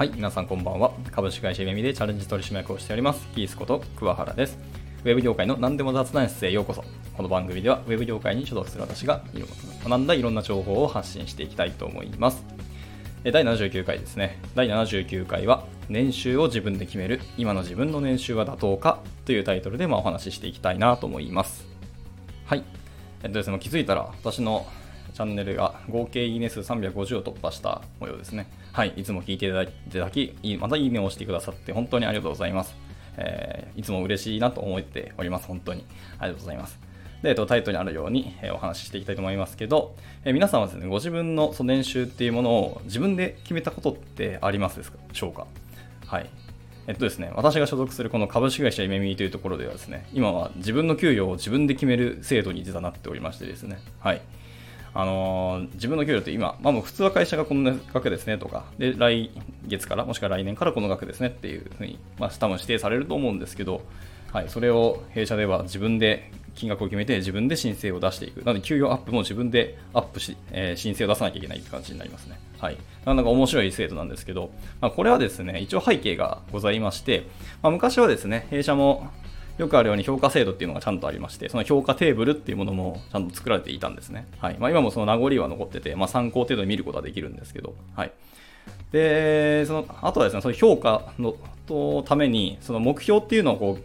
はい、皆さんこんばんは。株式会社メミでチャレンジ取締役をしております、キースこと桑原です。ウェブ業界の何でも雑談室へようこそ。この番組では、ウェブ業界に所属する私が学んだいろんな情報を発信していきたいと思います。第79回ですね。第79回は、年収を自分で決める、今の自分の年収は妥当かというタイトルでまお話ししていきたいなと思います。はい。えっとですね、気づいたら私のチャンネルが合計いいね数350を突破した模様ですね。はい、いつも聞いていただき、またいいねを押してくださって本当にありがとうございます。えー、いつも嬉しいなと思っております。本当に。ありがとうございます。で、えっと、タイトルにあるように、え、お話ししていきたいと思いますけど、えー、皆さんはですね、ご自分のその年収っていうものを自分で決めたことってありますでしょうか？はい。えっとですね、私が所属するこの株式会社イメミーというところではですね、今は自分の給与を自分で決める制度に実はなっておりましてですね、はい。あのー、自分の給料って今、まあ、もう普通は会社がこの額ですねとか、で、来月から、もしくは来年からこの額ですねっていうふうに、まあ、多分指定されると思うんですけど、はい、それを弊社では自分で金額を決めて自分で申請を出していく。なので、給与アップも自分でアップし、えー、申請を出さなきゃいけないって感じになりますね。はい。なかなか面白い制度なんですけど、まあ、これはですね、一応背景がございまして、まあ、昔はですね、弊社もよくあるように評価制度っていうのがちゃんとありまして、その評価テーブルっていうものもちゃんと作られていたんですね。はい。まあ、今もその名残は残ってて、まあ、参考程度に見ることはできるんですけど、はい。で、その、あとはですね、その評価のとために、その目標っていうのをこう、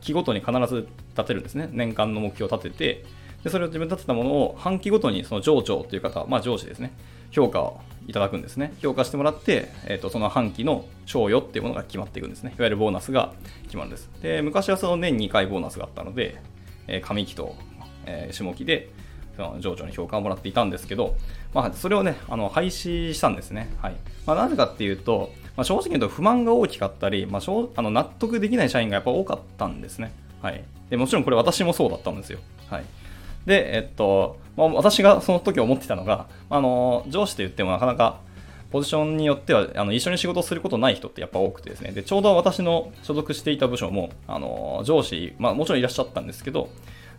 期ごとに必ず立てるんですね。年間の目標を立てて、でそれを自分で立てたものを半期ごとにその上長という方、まあ上司ですね、評価をいただくんですね。評価してもらって、えーと、その半期の賞与っていうものが決まっていくんですね。いわゆるボーナスが決まるんです。で、昔はその年2回ボーナスがあったので、えー、上期と、えー、下期で、その上長に評価をもらっていたんですけど、まあ、それをね、あの廃止したんですね。はい。まあ、なぜかっていうと、まあ、正直言うと不満が大きかったり、まあ、あの納得できない社員がやっぱ多かったんですね。はい。でもちろんこれ私もそうだったんですよ。はい。で、えっと、まあ、私がその時思ってたのが、あの、上司と言ってもなかなか、ポジションによってはあの一緒に仕事をすることない人ってやっぱ多くてですね、でちょうど私の所属していた部署も、あの上司、まあ、もちろんいらっしゃったんですけど、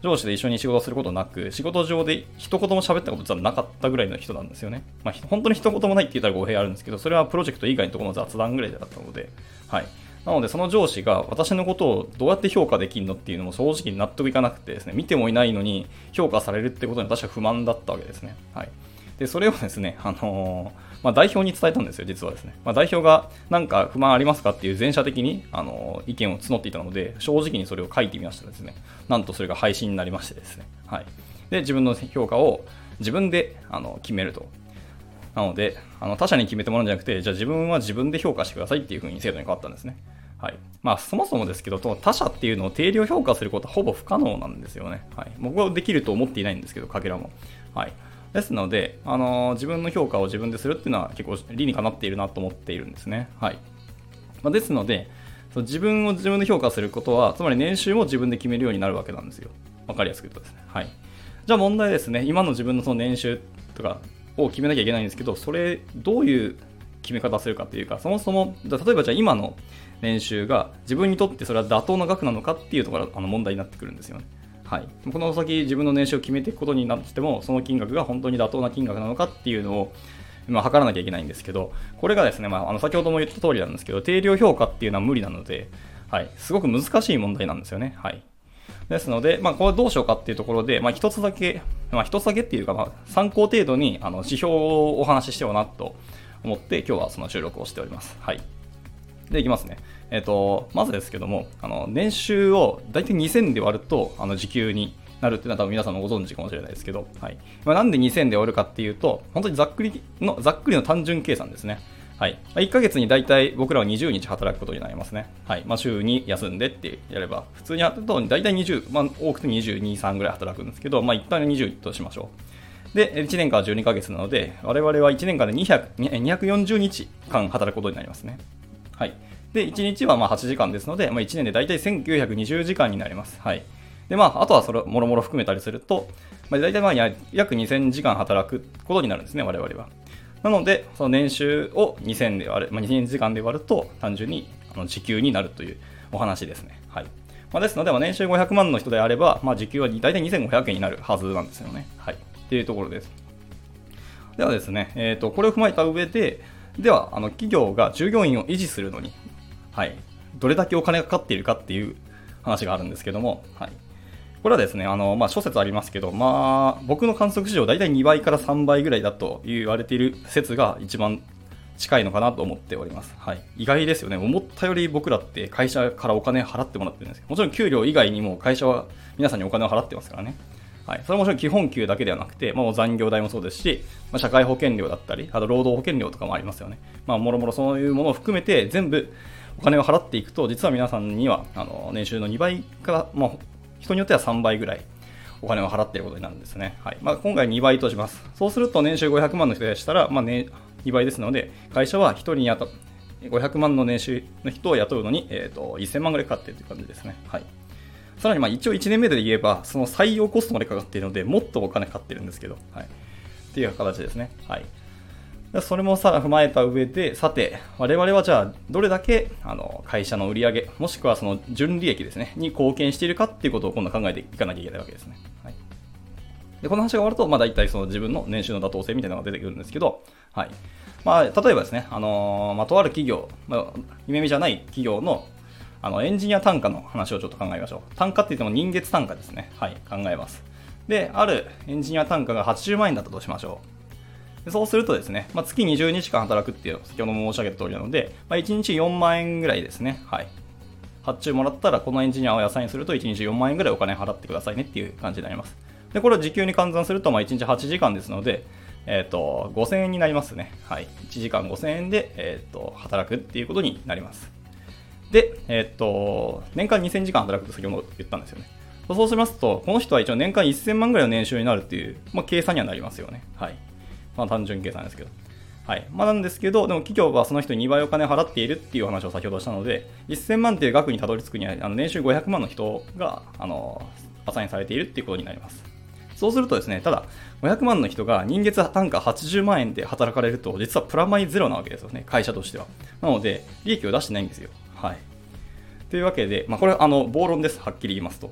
上司で一緒に仕事をすることなく、仕事上で一言も喋ったことじゃなかったぐらいの人なんですよね。まあ、本当に一言もないって言ったら語弊あるんですけど、それはプロジェクト以外のところの雑談ぐらいだったので、はい。なので、その上司が私のことをどうやって評価できるのっていうのも正直納得いかなくてですね、見てもいないのに評価されるってことに私は不満だったわけですね。はい。で、それをですね、あのー、まあ、代表に伝えたんですよ、実はですね。まあ、代表がなんか不満ありますかっていう全社的に、あのー、意見を募っていたので、正直にそれを書いてみましたですね。なんとそれが配信になりましてですね。はい。で、自分の評価を自分であの決めると。なので、あの他者に決めてもらうんじゃなくて、じゃあ自分は自分で評価してくださいっていう風に制度に変わったんですね。はい。まあ、そもそもですけど、他者っていうのを定量評価することはほぼ不可能なんですよね。はい。僕はできると思っていないんですけど、かけらも。はい。ですので、あのー、自分の評価を自分でするっていうのは結構理にかなっているなと思っているんですね。はい。まあ、ですので、その自分を自分で評価することは、つまり年収も自分で決めるようになるわけなんですよ。わかりやすく言うとですね。はい。じゃあ問題ですね。今の自分のその年収とかを決めなきゃいけないんですけど、それ、どういう決め方するかというか、そもそも、例えばじゃあ今の年収が自分にとってそれは妥当な額なのかっていうところがあの問題になってくるんですよね。はい、この先自分の年収を決めていくことになってもその金額が本当に妥当な金額なのかっていうのをまあ、測らなきゃいけないんですけど、これがですね、まあ、あの先ほども言った通りなんですけど、定量評価っていうのは無理なので、はい、すごく難しい問題なんですよね。はい。ですので、まあ、これどうしようかっていうところで、まあ、一つだけ、まあ、一つだけっていうか、まあ、参考程度に、あの、指標をお話ししてようなと思って、今日はその収録をしております。はい。で、いきますね。えっ、ー、と、まずですけども、あの、年収を大体2000で割ると、あの、時給になるっていうのは多分皆さんもご存知かもしれないですけど、はい。まあ、なんで2000で割るかっていうと、本当にざっくりの、ざっくりの単純計算ですね。はい。まあ、1ヶ月に大体僕らは20日働くことになりますね。はい。まあ、週に休んでってやれば、普通にやると大体20、まあ、多くて22、3ぐらい働くんですけど、まあ、一旦20としましょう。で、1年間は12ヶ月なので、我々は1年間で200 240日間働くことになりますね。はい。で、1日はま8時間ですので、まあ、1年で大体1920時間になります。はい。で、まあ、あとはそれ、もろもろ含めたりすると、まあ、大体まあ約2000時間働くことになるんですね、我々は。なので、その年収を2000で割る、まあ、2000時間で割ると、単純にあの時給になるというお話ですね。はい。まあ、ですので、年収500万の人であれば、まあ、時給は大体2500円になるはずなんですよね。はい。っていうところです。ではですね、えーと、これを踏まえた上で、では、あの企業が従業員を維持するのに、はい、どれだけお金がかかっているかっていう話があるんですけども、はい、これはですね、あの、まあ、諸説ありますけど、まあ、僕の観測史上、大体2倍から3倍ぐらいだと言われている説が一番近いのかなと思っております。はい。意外ですよね。思ったより僕らって会社からお金払ってもらってるんですけど、もちろん給料以外にも会社は皆さんにお金を払ってますからね。はい。それもちろん基本給だけではなくて、まあ、残業代もそうですし、まあ、社会保険料だったり、あと労働保険料とかもありますよね。まあ、もろもろそういうものを含めて全部お金を払っていくと、実は皆さんには、あの、年収の2倍から、まあ、人によっては3倍ぐらいお金を払っていることになるんですね。はい。まあ、今回2倍とします。そうすると年収500万の人でしたら、まあ、ね、2倍ですので、会社は1人に当た500万の年収の人を雇うのに、えーと、1000万ぐらいかかっているという感じですね。はい。さらにまあ一応1年目で言えば、その採用コストまでかかっているので、もっとお金かかってるんですけど、はい。っていう形ですね。はい。それもさら踏まえた上で、さて、我々はじゃあ、どれだけあの会社の売り上げ、もしくはその純利益ですね、に貢献しているかっていうことを今度考えていかなきゃいけないわけですね。はい、でこの話が終わると、まあ、大体その自分の年収の妥当性みたいなのが出てくるんですけど、はいまあ、例えばですね、あのまあ、とある企業、まあ、夢見じゃない企業のあのエンジニア単価の話をちょっと考えましょう。単価って言っても人月単価ですね。はい、考えます。で、あるエンジニア単価が80万円だったとしましょう。でそうするとですね、まあ、月20日間働くっていう先ほども申し上げた通りなので、まあ、1日4万円ぐらいですね。はい。発注もらったら、このエンジニアを野菜にすると1日4万円ぐらいお金払ってくださいねっていう感じになります。で、これを時給に換算すると、まあ、1日8時間ですので、えっ、ー、と、5000円になりますね。はい。1時間5000円で、えっ、ー、と、働くっていうことになります。で、えっ、と、年間2000時間働くと先ほど言ったんですよね。そうしますと、この人は一応年間1000万ぐらいの年収になるっていう、まあ、計算にはなりますよね。はい。まあ、単純計算ですけど。はい。まあ、なんですけど、でも企業はその人に2倍お金を払っているっていう話を先ほどしたので、1000万っていう額にたどり着くには、あの年収500万の人が、あの、アサインされているっていうことになります。そうするとですね、ただ、500万の人が人月単価80万円で働かれると、実はプラマイゼロなわけですよね、会社としては。なので、利益を出してないんですよ。はい。というわけで、まあ、これはあの暴論です、はっきり言いますと。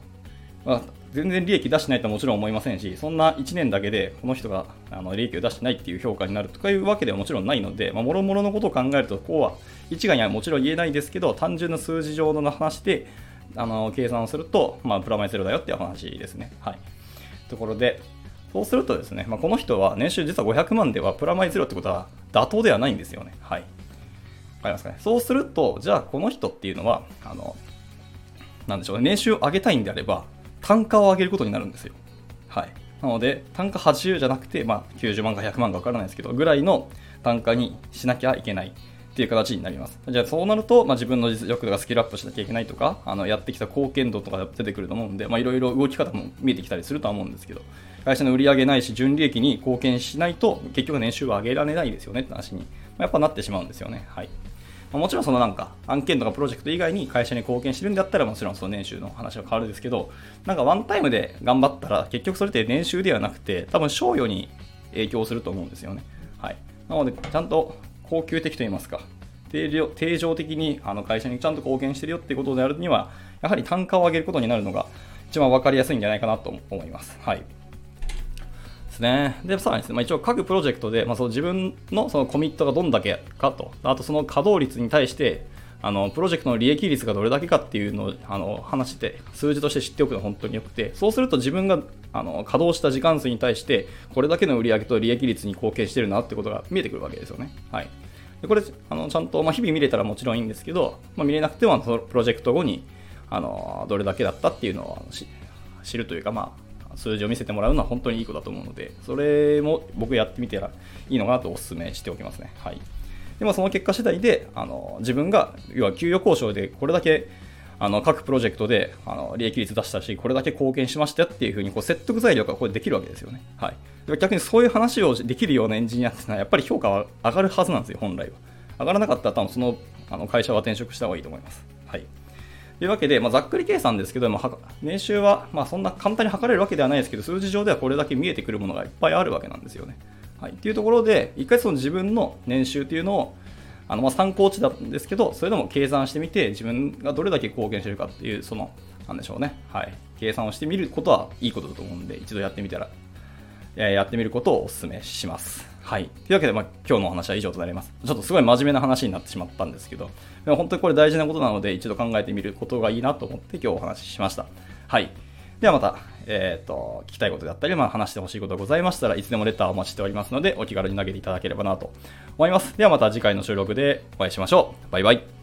まあ、全然利益出してないとはもちろん思いませんし、そんな1年だけでこの人があの利益を出してないっていう評価になるとかいうわけではもちろんないので、もろもろのことを考えると、こうは一概にはもちろん言えないですけど、単純な数字上の話であの計算をすると、まあ、プラマイゼロだよっていう話ですね。はい。ところで、そうするとですね、まあ、この人は年収実は500万ではプラマイゼロってことは妥当ではないんですよね。はい。かりますかね。そうすると、じゃあこの人っていうのは、あの、なんでしょうね、年収を上げたいんであれば、単価を上げることになるんですよ。はい。なので、単価80じゃなくて、まあ、90万か100万か分からないですけど、ぐらいの単価にしなきゃいけないっていう形になります。じゃあ、そうなると、まあ、自分の実力とかスキルアップしなきゃいけないとか、あのやってきた貢献度とか出てくると思うんで、まあ、いろいろ動き方も見えてきたりするとは思うんですけど、会社の売り上げないし、純利益に貢献しないと、結局年収は上げられないですよねって話に、まあ、やっぱなってしまうんですよね。はい。まもちろんそのなんか案件とかプロジェクト以外に会社に貢献してるんだったらもちろんその年収の話は変わるんですけどなんかワンタイムで頑張ったら結局それって年収ではなくて多分賞与に影響すると思うんですよね。はい、なのでちゃんと恒久的といいますか定常的にあの会社にちゃんと貢献してるよっていうことであるにはやはり単価を上げることになるのが一番分かりやすいんじゃないかなと思います。はいですね。で、さらにですね、まあ、一応各プロジェクトで、まあ、その自分のそのコミットがどんだけかと、あとその稼働率に対して、あのプロジェクトの利益率がどれだけかっていうのをあの話して数字として知っておくのは本当によくてそうすると自分があの稼働した時間数に対してこれだけの売上と利益率に貢献してるなってことが見えてくるわけですよね。はい、でこれあのちゃんと、まあ、日々見れたらもちろんいいんですけど、まあ、見れなくてもそのプロジェクト後にあのどれだけだったっていうのを知るというか、まあ、数字を見せてもらうのは本当にいいことだと思うので、それも僕やってみたらいいのかなとお勧めしておきますね。はい。でもその結果次第で、あの自分が、要は給与交渉でこれだけあの各プロジェクトであの利益率出したし、これだけ貢献しましたっていうふうにこう説得材料がこれできるわけですよね。はい、逆にそういう話をできるようなエンジニアっていうのは、やっぱり評価は上がるはずなんですよ、本来は。上がらなかったら、多分そのあの会社は転職した方がいいと思います。はいいうわけで、まあ、ざっくり計算ですけど、まあ、年収は、まあ、そんな簡単に測れるわけではないですけど、数字上ではこれだけ見えてくるものがいっぱいあるわけなんですよね。はい、っていうところで、一回その自分の年収というのを、あのまあ参考値なんですけど、それでも計算してみて、自分がどれだけ貢献してるかっていう、その、なんでしょうね、はい、計算をしてみることはいいことだと思うんで、一度やってみたらやってみることをお勧めします。はい。というわけで、まあ、今日のお話は以上となります。ちょっとすごい真面目な話になってしまったんですけど、でも本当にこれ大事なことなので、一度考えてみることがいいなと思って今日お話ししました。はい。ではまた、えっ、ー、と、聞きたいことであったり、まあ、話してほしいことがございましたらいつでもレターをお待ちしておりますので、お気軽に投げていただければなと思います。ではまた次回の収録でお会いしましょう。バイバイ。